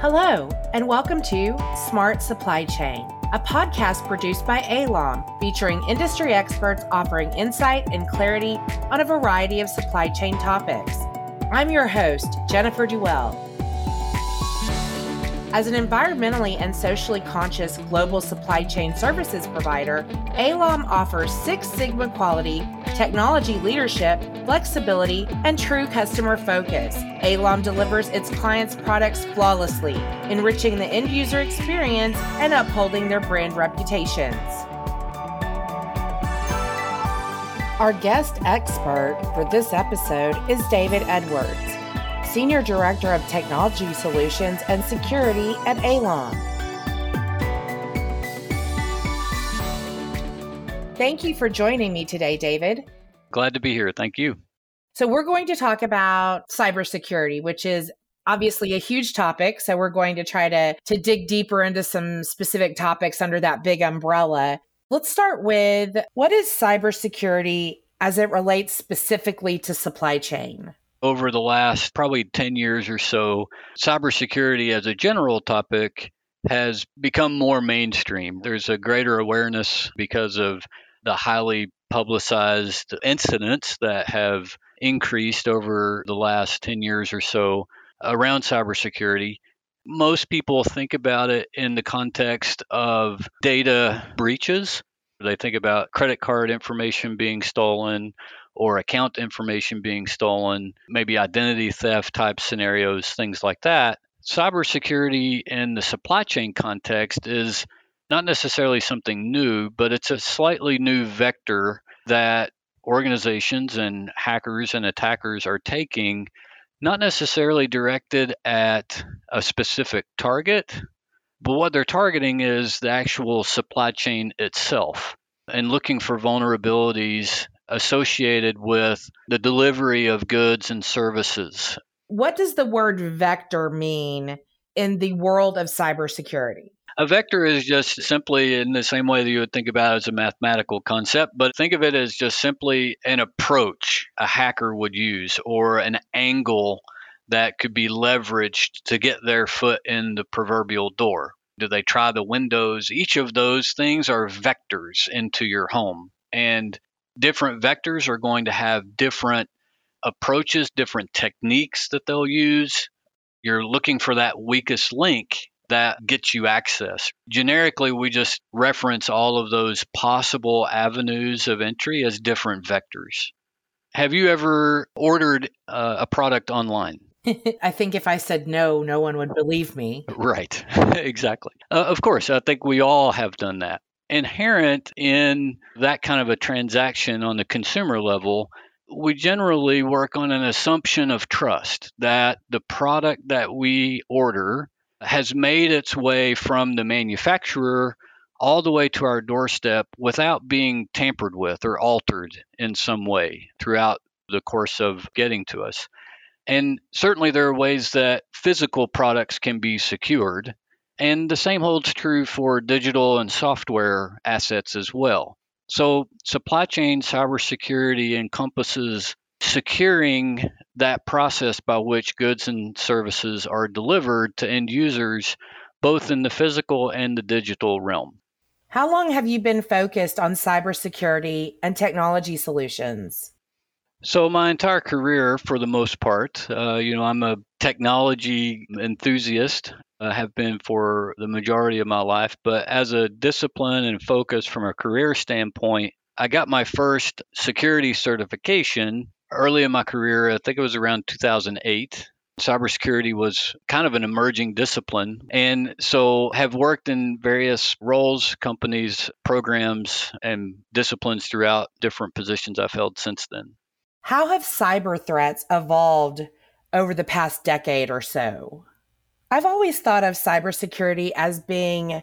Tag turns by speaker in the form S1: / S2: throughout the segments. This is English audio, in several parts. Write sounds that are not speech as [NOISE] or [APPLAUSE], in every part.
S1: Hello, and welcome to Smart Supply Chain, a podcast produced by ALOM featuring industry experts offering insight and clarity on a variety of supply chain topics. I'm your host, Jennifer Duell. As an environmentally and socially conscious global supply chain services provider, ALOM offers Six Sigma quality, technology leadership, flexibility, and true customer focus. ALOM delivers its clients' products flawlessly, enriching the end user experience and upholding their brand reputations. Our guest expert for this episode is David Edwards. Senior Director of Technology Solutions and Security at ALOM. Thank you for joining me today, David.
S2: Glad to be here. Thank you.
S1: So, we're going to talk about cybersecurity, which is obviously a huge topic. So, we're going to try to, to dig deeper into some specific topics under that big umbrella. Let's start with what is cybersecurity as it relates specifically to supply chain?
S2: Over the last probably 10 years or so, cybersecurity as a general topic has become more mainstream. There's a greater awareness because of the highly publicized incidents that have increased over the last 10 years or so around cybersecurity. Most people think about it in the context of data breaches. They think about credit card information being stolen, or account information being stolen, maybe identity theft type scenarios, things like that. Cybersecurity in the supply chain context is not necessarily something new, but it's a slightly new vector that organizations and hackers and attackers are taking, not necessarily directed at a specific target, but what they're targeting is the actual supply chain itself and looking for vulnerabilities associated with the delivery of goods and services.
S1: What does the word vector mean in the world of cybersecurity?
S2: A vector is just simply in the same way that you would think about it as a mathematical concept, but think of it as just simply an approach a hacker would use or an angle that could be leveraged to get their foot in the proverbial door. Do they try the windows? Each of those things are vectors into your home. And different vectors are going to have different approaches, different techniques that they'll use. You're looking for that weakest link that gets you access. Generically, we just reference all of those possible avenues of entry as different vectors. Have you ever ordered uh, a product online? [LAUGHS]
S1: I think if I said no, no one would believe me.
S2: Right, [LAUGHS] exactly. Uh, of course, I think we all have done that inherent in that kind of a transaction on the consumer level, we generally work on an assumption of trust that the product that we order has made its way from the manufacturer all the way to our doorstep without being tampered with or altered in some way throughout the course of getting to us. And certainly there are ways that physical products can be secured and the same holds true for digital and software assets as well. So, supply chain cybersecurity encompasses securing that process by which goods and services are delivered to end users, both in the physical and the digital realm.
S1: How long have you been focused on cybersecurity and technology solutions?
S2: So, my entire career, for the most part, uh, you know, I'm a technology enthusiast uh, have been for the majority of my life. But as a discipline and focus from a career standpoint, I got my first security certification early in my career. I think it was around 2008. Cybersecurity was kind of an emerging discipline. And so have worked in various roles, companies, programs, and disciplines throughout different positions I've held since then.
S1: How have cyber threats evolved over the past decade or so? I've always thought of cybersecurity as being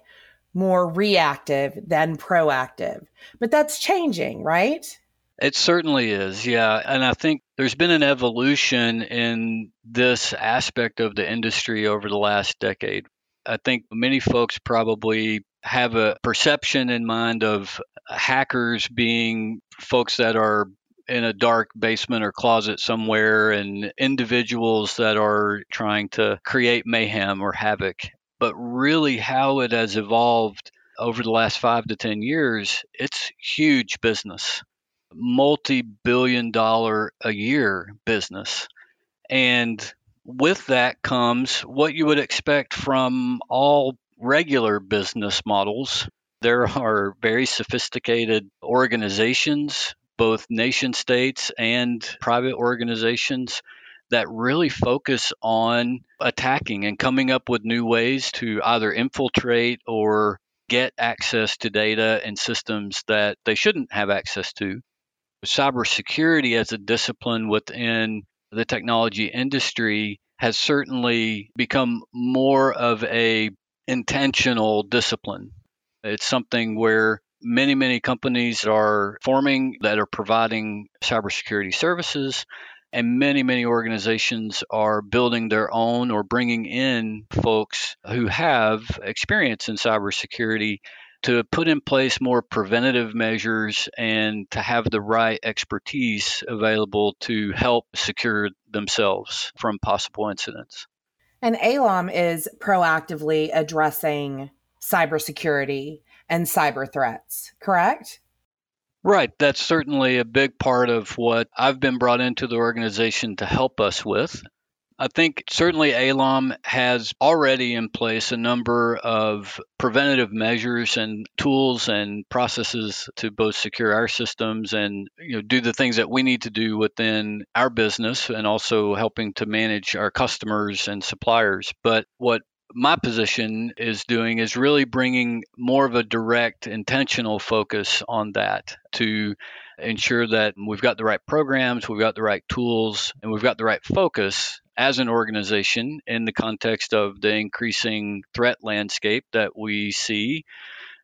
S1: more reactive than proactive, but that's changing, right?
S2: It certainly is, yeah. And I think there's been an evolution in this aspect of the industry over the last decade. I think many folks probably have a perception in mind of hackers being folks that are in a dark basement or closet somewhere and individuals that are trying to create mayhem or havoc. But really, how it has evolved over the last five to 10 years, it's huge business, multi billion dollar a year business. And with that comes what you would expect from all regular business models. There are very sophisticated organizations, both nation states and private organizations, that really focus on attacking and coming up with new ways to either infiltrate or get access to data and systems that they shouldn't have access to. Cybersecurity as a discipline within the technology industry has certainly become more of a intentional discipline. It's something where many, many companies are forming that are providing cybersecurity services, and many, many organizations are building their own or bringing in folks who have experience in cybersecurity to put in place more preventative measures and to have the right expertise available to help secure themselves from possible incidents.
S1: And ALOM is proactively addressing cybersecurity and cyber threats, correct?
S2: Right. That's certainly a big part of what I've been brought into the organization to help us with. I think certainly ALOM has already in place a number of preventative measures and tools and processes to both secure our systems and you know do the things that we need to do within our business and also helping to manage our customers and suppliers. But what my position is doing is really bringing more of a direct intentional focus on that to ensure that we've got the right programs, we've got the right tools, and we've got the right focus as an organization in the context of the increasing threat landscape that we see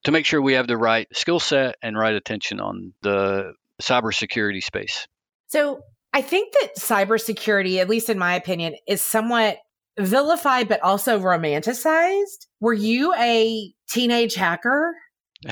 S2: to make sure we have the right skill set and right attention on the cybersecurity space.
S1: So, I think that cybersecurity, at least in my opinion, is somewhat vilified but also romanticized. Were you a teenage hacker? [LAUGHS]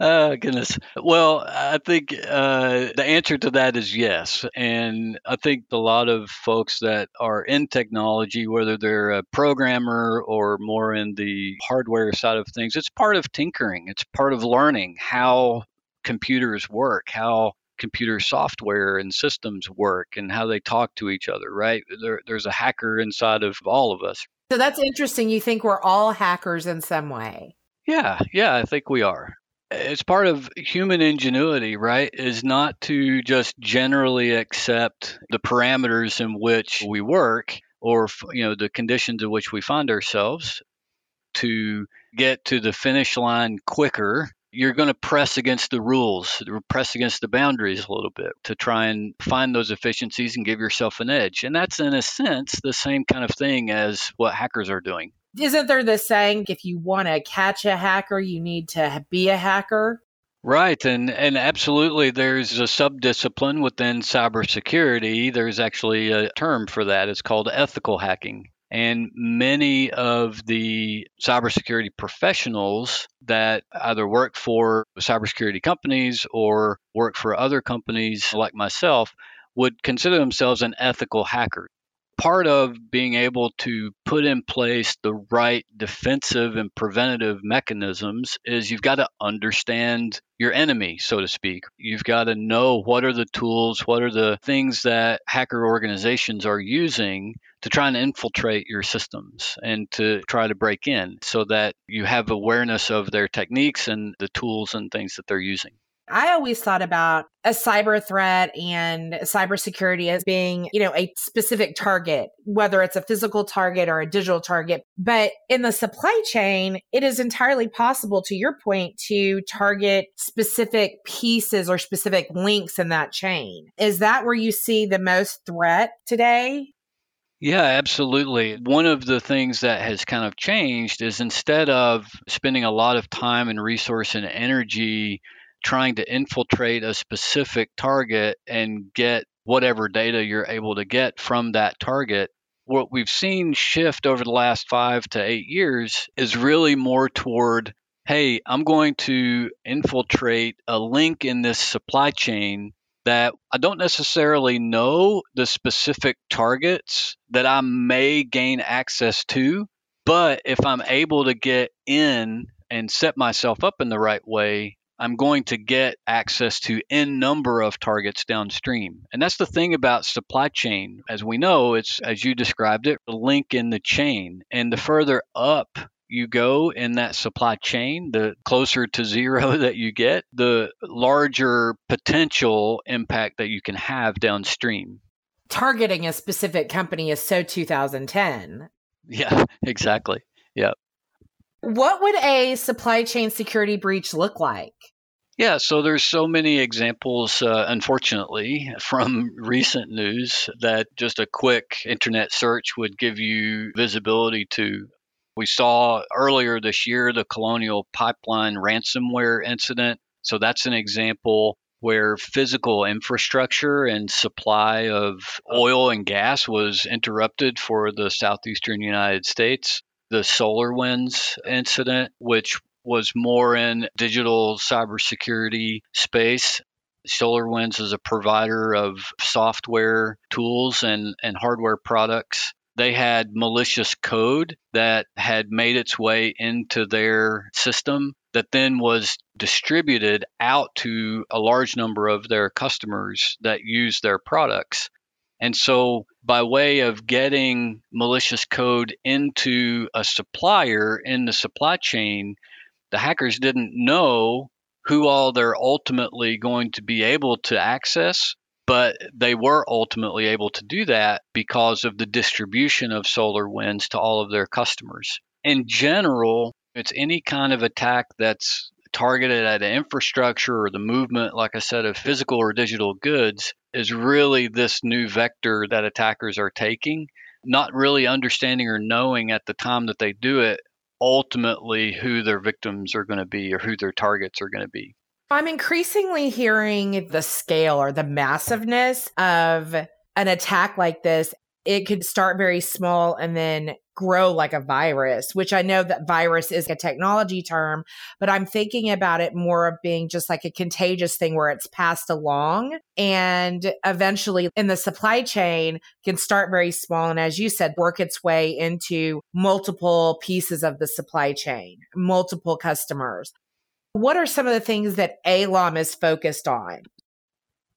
S2: oh goodness. Well, I think uh, the answer to that is yes, and I think a lot of folks that are in technology, whether they're a programmer or more in the hardware side of things, it's part of tinkering. It's part of learning how computers work, how computer software and systems work, and how they talk to each other. Right? There, there's a hacker inside of all of us.
S1: So that's interesting. You think we're all hackers in some way.
S2: Yeah, yeah, I think we are. It's part of human ingenuity, right? Is not to just generally accept the parameters in which we work or you know the conditions in which we find ourselves to get to the finish line quicker you're going to press against the rules, press against the boundaries a little bit to try and find those efficiencies and give yourself an edge. And that's, in a sense, the same kind of thing as what hackers are doing.
S1: Isn't there this saying, if you want to catch a hacker, you need to be a hacker?
S2: Right, and and absolutely, there's a subdiscipline within cybersecurity. There's actually a term for that. It's called ethical hacking. And many of the cybersecurity professionals that either work for cybersecurity companies or work for other companies like myself would consider themselves an ethical hacker part of being able to put in place the right defensive and preventative mechanisms is you've got to understand your enemy, so to speak. You've got to know what are the tools, what are the things that hacker organizations are using to try and infiltrate your systems and to try to break in so that you have awareness of their techniques and the tools and things that they're using.
S1: I always thought about a cyber threat and cybersecurity as being, you know, a specific target, whether it's a physical target or a digital target. But in the supply chain, it is entirely possible, to your point, to target specific pieces or specific links in that chain. Is that where you see the most threat today?
S2: Yeah, absolutely. One of the things that has kind of changed is instead of spending a lot of time and resource and energy trying to infiltrate a specific target and get whatever data you're able to get from that target. What we've seen shift over the last five to eight years is really more toward hey, I'm going to infiltrate a link in this supply chain that I don't necessarily know the specific targets that I may gain access to, but if I'm able to get in and set myself up in the right way, I'm going to get access to n number of targets downstream. And that's the thing about supply chain. As we know, it's as you described it, a link in the chain. And the further up you go in that supply chain, the closer to zero [LAUGHS] that you get, the larger potential impact that you can have downstream.
S1: Targeting a specific company is so 2010.
S2: Yeah, [LAUGHS] exactly. Yeah.
S1: What would a supply chain security breach look like?
S2: Yeah, so there's so many examples, uh, unfortunately, [LAUGHS] from recent news that just a quick internet search would give you visibility to. We saw earlier this year the Colonial Pipeline ransomware incident. So that's an example where physical infrastructure and supply of oil and gas was interrupted for the southeastern United States. The SolarWinds incident, which was more in digital cybersecurity space. SolarWinds is a provider of software tools and, and hardware products they had malicious code that had made its way into their system that then was distributed out to a large number of their customers that use their products. And so, by way of getting malicious code into a supplier in the supply chain, the hackers didn't know who all they're ultimately going to be able to access but they were ultimately able to do that because of the distribution of SolarWinds to all of their customers. In general, it's any kind of attack that's targeted at infrastructure or the movement, like I said, of physical or digital goods is really this new vector that attackers are taking, not really understanding or knowing at the time that they do it ultimately who their victims are going to be or who their targets are going to be.
S1: I'm increasingly hearing the scale or the massiveness of an attack like this. It could start very small and then grow like a virus, which I know that virus is a technology term, but I'm thinking about it more of being just like a contagious thing where it's passed along and eventually in the supply chain can start very small. And as you said, work its way into multiple pieces of the supply chain, multiple customers. What are some of the things that ALOM is focused on?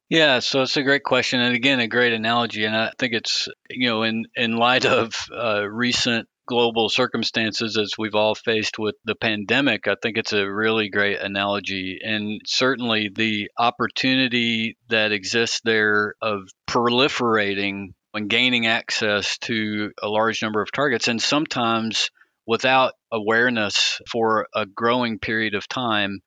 S2: Yeah, so it's a great question, and again, a great analogy. And I think it's you know, in in light of uh, recent global circumstances as we've all faced with the pandemic, I think it's a really great analogy. And certainly the opportunity that exists there of proliferating and gaining access to a large number of targets, and sometimes without awareness for a growing period of time.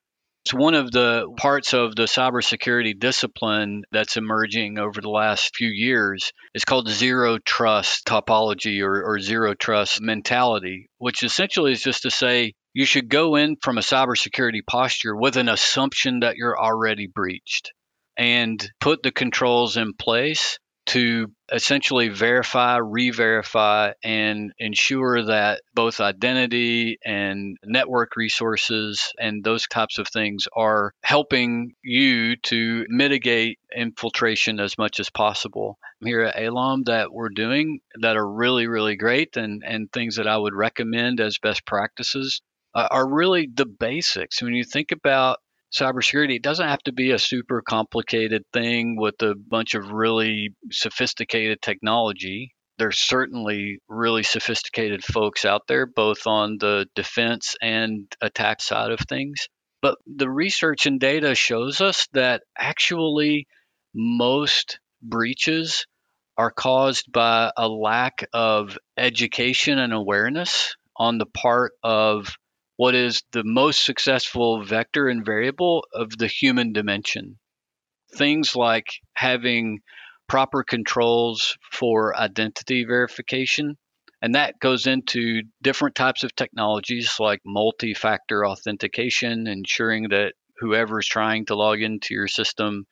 S2: It's one of the parts of the cybersecurity discipline that's emerging over the last few years. It's called zero trust topology or, or zero trust mentality, which essentially is just to say you should go in from a cybersecurity posture with an assumption that you're already breached and put the controls in place to essentially verify, re verify, and ensure that both identity and network resources and those types of things are helping you to mitigate infiltration as much as possible. Here at ALOM, that we're doing that are really, really great and, and things that I would recommend as best practices uh, are really the basics. When you think about cybersecurity it doesn't have to be a super complicated thing with a bunch of really sophisticated technology. There's certainly really sophisticated folks out there both on the defense and attack side of things. But the research and data shows us that actually most breaches are caused by a lack of education and awareness on the part of what is the most successful vector and variable of the human dimension. Things like having proper controls for identity verification. And that goes into different types of technologies like multi factor authentication, ensuring that whoever is trying to log into your system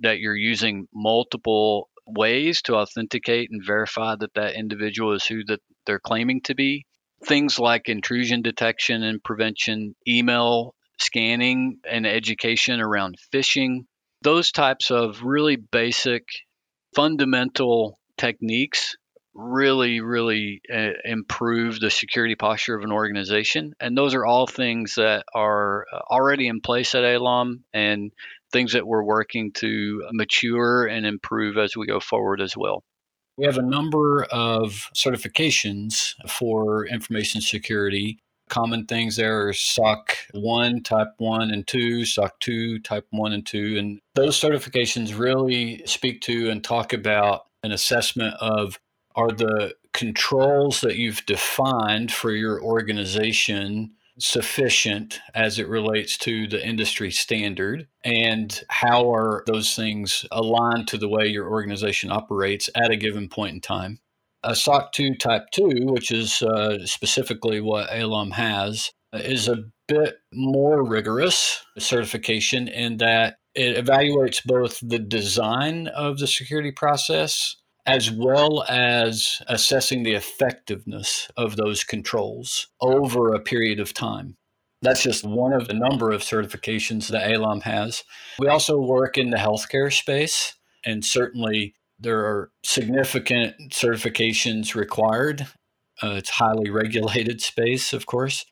S2: that you're using multiple ways to authenticate and verify that that individual is who that they're claiming to be things like intrusion detection and prevention, email scanning and education around phishing, Those types of really basic, fundamental techniques really, really uh, improve the security posture of an organization. And those are all things that are uh, already in place at ALOM and things that we're working to mature and improve as we go forward as well.
S3: We have a number of certifications for information security. Common things there are SOC 1, Type 1 and 2, SOC 2, Type 1 and 2. And those certifications really speak to and talk about an assessment of are the controls that you've defined for your organization sufficient as it relates to the industry standard? And how are those things aligned to the way your organization operates at a given point in time? A SOC 2 Type 2, which is uh, specifically what ALOM has, is a bit more rigorous certification in that it evaluates both the design of the security process as well as assessing the effectiveness of those controls over a period of time. That's just one of the number of certifications that ALOM has. We also work in the healthcare space, and certainly there are significant certifications required. Uh, it's highly regulated space, of course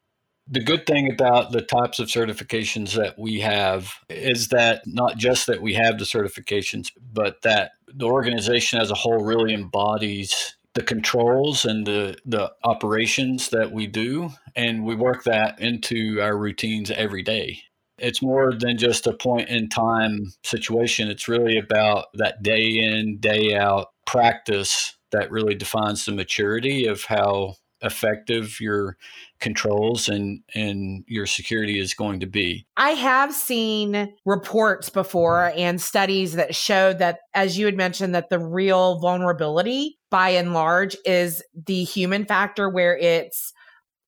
S3: the good thing about the types of certifications that we have is that not just that we have the certifications, but that the organization as a whole really embodies the controls and the, the operations that we do. And we work that into our routines every day. It's more than just a point in time situation. It's really about that day in, day out practice that really defines the maturity of how effective your controls and and your security is going to be.
S1: I have seen reports before mm-hmm. and studies that showed that as you had mentioned that the real vulnerability by and large is the human factor where it's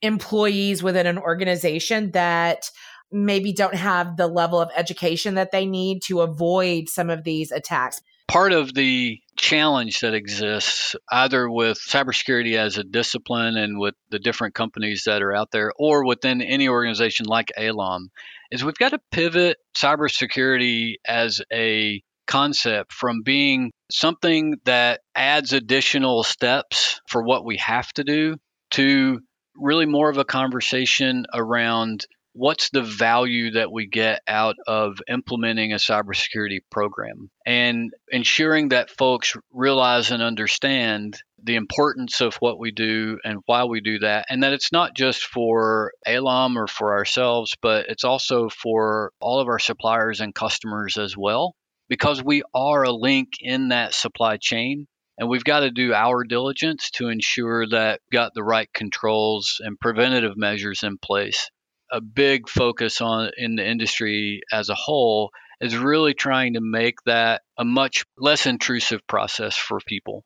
S1: employees within an organization that maybe don't have the level of education that they need to avoid some of these attacks
S2: part of the challenge that exists either with cybersecurity as a discipline and with the different companies that are out there or within any organization like ALOM is we've got to pivot cybersecurity as a concept from being something that adds additional steps for what we have to do to really more of a conversation around what's the value that we get out of implementing a cybersecurity program? And ensuring that folks realize and understand the importance of what we do and why we do that and that it's not just for ALOM or for ourselves but it's also for all of our suppliers and customers as well because we are a link in that supply chain and we've got to do our diligence to ensure that got the right controls and preventative measures in place a big focus on in the industry as a whole is really trying to make that a much less intrusive process for people.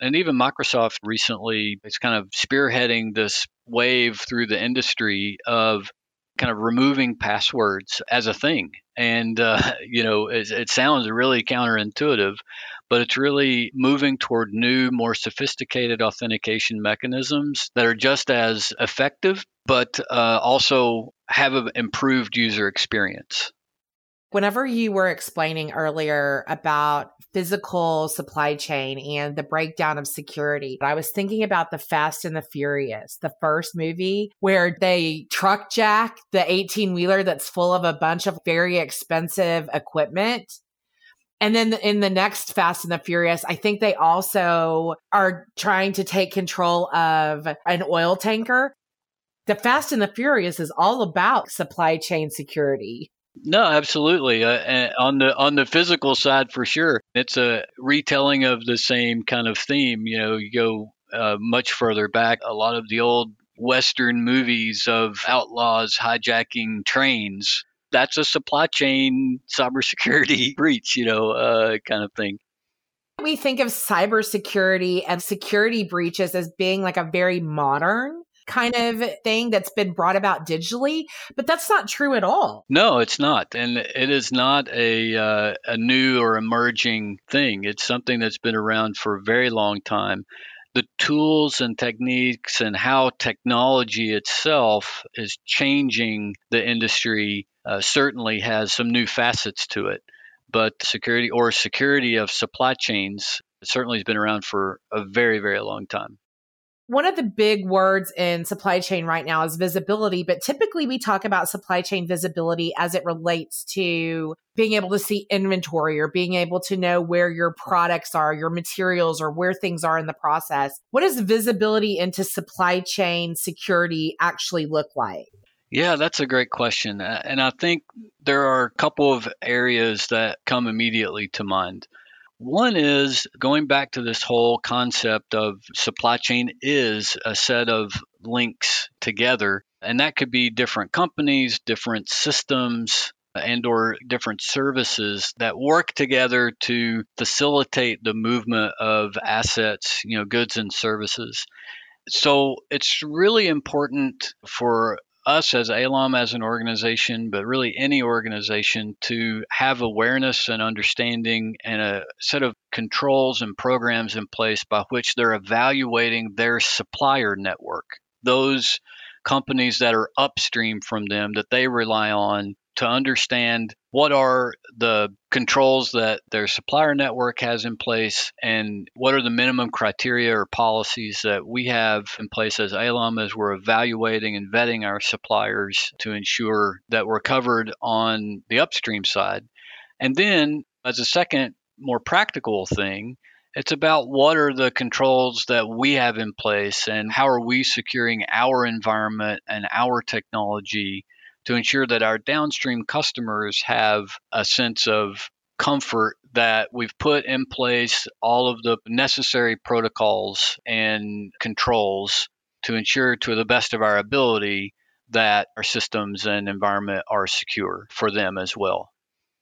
S2: And even Microsoft recently is kind of spearheading this wave through the industry of kind of removing passwords as a thing. And, uh, [LAUGHS] you know, it, it sounds really counterintuitive, but it's really moving toward new, more sophisticated authentication mechanisms that are just as effective, but uh, also have an improved user experience.
S1: Whenever you were explaining earlier about physical supply chain and the breakdown of security, I was thinking about the Fast and the Furious, the first movie where they truck jack the 18 wheeler that's full of a bunch of very expensive equipment and then in the next Fast and the Furious, I think they also are trying to take control of an oil tanker. The Fast and the Furious is all about supply chain security.
S2: No, absolutely. Uh, on the on the physical side, for sure, it's a retelling of the same kind of theme. You know, you go uh, much further back. A lot of the old Western movies of outlaws hijacking trains that's a supply chain cybersecurity [LAUGHS] breach, you know, uh, kind of thing.
S1: We think of cybersecurity and security breaches as being like a very modern kind of thing that's been brought about digitally, but that's not true at all.
S2: No, it's not, and it is not a uh, a new or emerging thing. It's something that's been around for a very long time the tools and techniques and how technology itself is changing the industry uh, certainly has some new facets to it. but security or security of supply chains certainly has been around for a very, very long time.
S1: One of the big words in supply chain right now is visibility, but typically we talk about supply chain visibility as it relates to being able to see inventory or being able to know where your products are, your materials, or where things are in the process. What does visibility into supply chain security actually look like?
S2: Yeah, that's a great question. Uh, and I think there are a couple of areas that come immediately to mind. One is going back to this whole concept of supply chain is a set of links together and that could be different companies, different systems and or different services that work together to facilitate the movement of assets, you know, goods and services. So it's really important for us as ALOM as an organization, but really any organization, to have awareness and understanding and a set of controls and programs in place by which they're evaluating their supplier network. Those companies that are upstream from them that they rely on to understand what are the controls that their supplier network has in place and what are the minimum criteria or policies that we have in place as ALOM as we're evaluating and vetting our suppliers to ensure that we're covered on the upstream side. And then, as a second, more practical thing, it's about what are the controls that we have in place and how are we securing our environment and our technology to ensure that our downstream customers have a sense of comfort that we've put in place all of the necessary protocols and controls to ensure to the best of our ability that our systems and environment are secure for them as well.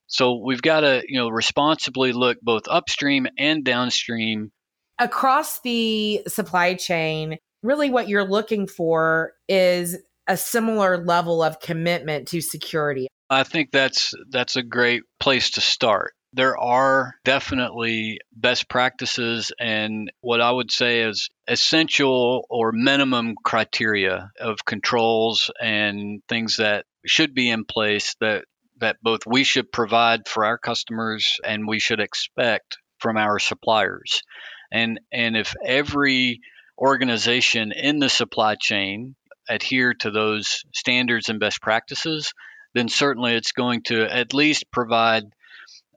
S2: So we've got to, you know, responsibly look both upstream and downstream
S1: across the supply chain. Really what you're looking for is a similar level of commitment to security?
S2: I think that's that's a great place to start. There are definitely best practices and what I would say is essential or minimum criteria of controls and things that should be in place that that both we should provide for our customers and we should expect from our suppliers. And and if every organization in the supply chain adhere to those standards and best practices, then certainly it's going to at least provide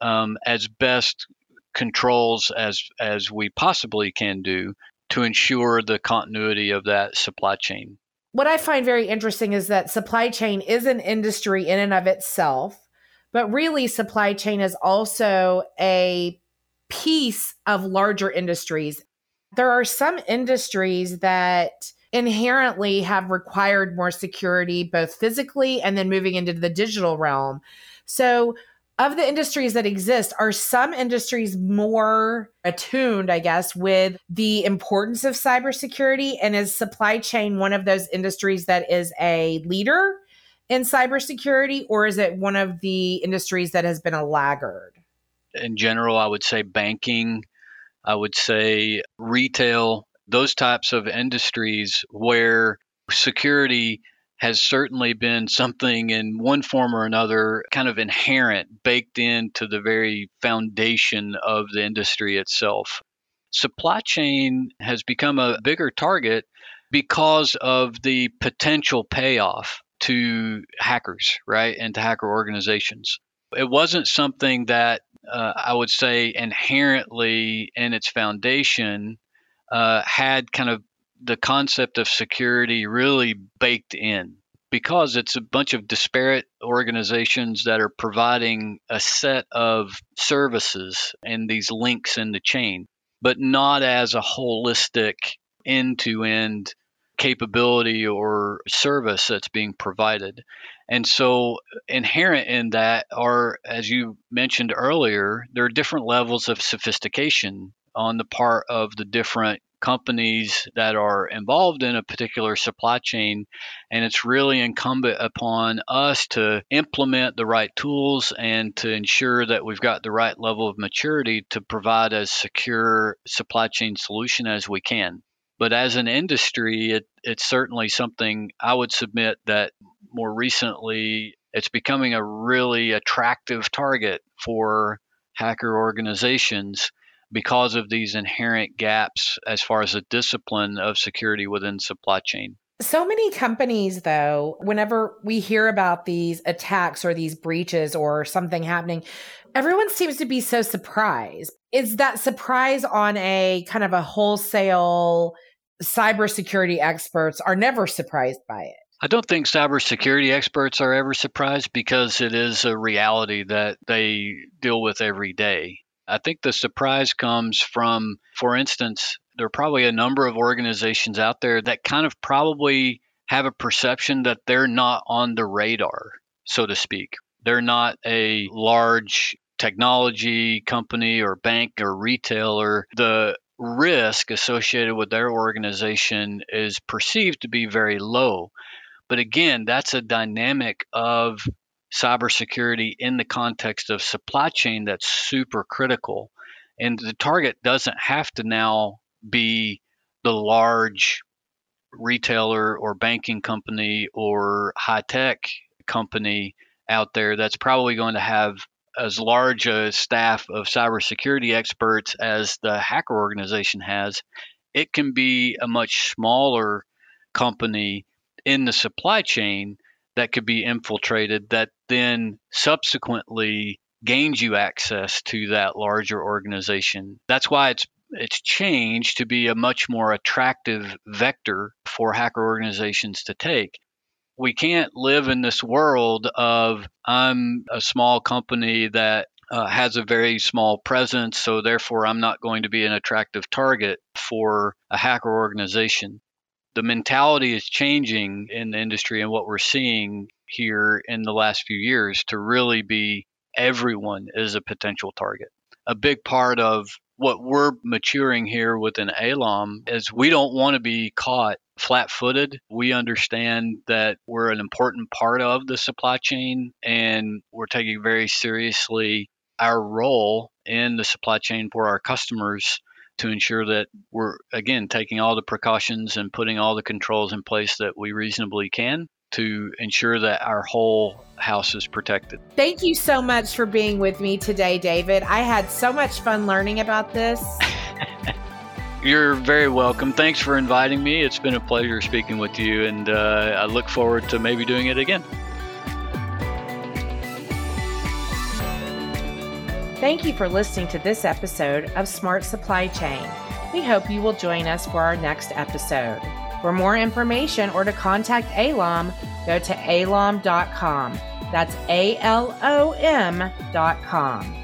S2: um, as best controls as as we possibly can do to ensure the continuity of that supply chain.
S1: What I find very interesting is that supply chain is an industry in and of itself, but really supply chain is also a piece of larger industries. There are some industries that inherently have required more security, both physically and then moving into the digital realm. So, of the industries that exist, are some industries more attuned, I guess, with the importance of cybersecurity? And is supply chain one of those industries that is a leader in cybersecurity, or is it one of the industries that has been a laggard?
S2: In general, I would say banking, I would say retail, those types of industries where security has certainly been something in one form or another kind of inherent, baked into the very foundation of the industry itself. Supply chain has become a bigger target because of the potential payoff to hackers, right, and to hacker organizations. It wasn't something that uh, I would say inherently in its foundation uh, had kind of the concept of security really baked in because it's a bunch of disparate organizations that are providing a set of services and these links in the chain, but not as a holistic end to end capability or service that's being provided. And so, inherent in that are, as you mentioned earlier, there are different levels of sophistication on the part of the different companies that are involved in a particular supply chain. And it's really incumbent upon us to implement the right tools and to ensure that we've got the right level of maturity to provide as secure supply chain solution as we can. But as an industry, it, it's certainly something I would submit that more recently it's becoming a really attractive target for hacker organizations because of these inherent gaps as far as the discipline of security within supply chain.
S1: So many companies, though, whenever we hear about these attacks or these breaches or something happening, everyone seems to be so surprised. Is that surprise on a kind of a wholesale cybersecurity experts are never surprised by it?
S2: I don't think cybersecurity experts are ever surprised because it is a reality that they deal with every day. I think the surprise comes from, for instance, there are probably a number of organizations out there that kind of probably have a perception that they're not on the radar, so to speak. They're not a large technology company or bank or retailer. The risk associated with their organization is perceived to be very low. But again, that's a dynamic of cybersecurity in the context of supply chain that's super critical. And the target doesn't have to now be the large retailer or banking company or high tech company out there that's probably going to have as large a staff of cybersecurity experts as the hacker organization has. It can be a much smaller company in the supply chain that could be infiltrated that then subsequently gains you access to that larger organization. That's why it's it's changed to be a much more attractive vector for hacker organizations to take. We can't live in this world of I'm a small company that uh, has a very small presence, so therefore I'm not going to be an attractive target for a hacker organization the mentality is changing in the industry and what we're seeing here in the last few years to really be everyone is a potential target. A big part of what we're maturing here within ALOM is we don't want to be caught flat footed. We understand that we're an important part of the supply chain and we're taking very seriously our role in the supply chain for our customers to ensure that we're, again, taking all the precautions and putting all the controls in place that we reasonably can to ensure that our whole house is protected.
S1: Thank you so much for being with me today, David. I had so much fun learning about this. [LAUGHS]
S2: You're very welcome. Thanks for inviting me. It's been a pleasure speaking with you, and uh, I look forward to maybe doing it again.
S1: Thank you for listening to this episode of Smart Supply Chain. We hope you will join us for our next episode. For more information or to contact ALOM, go to alom.com. That's A L O M.com.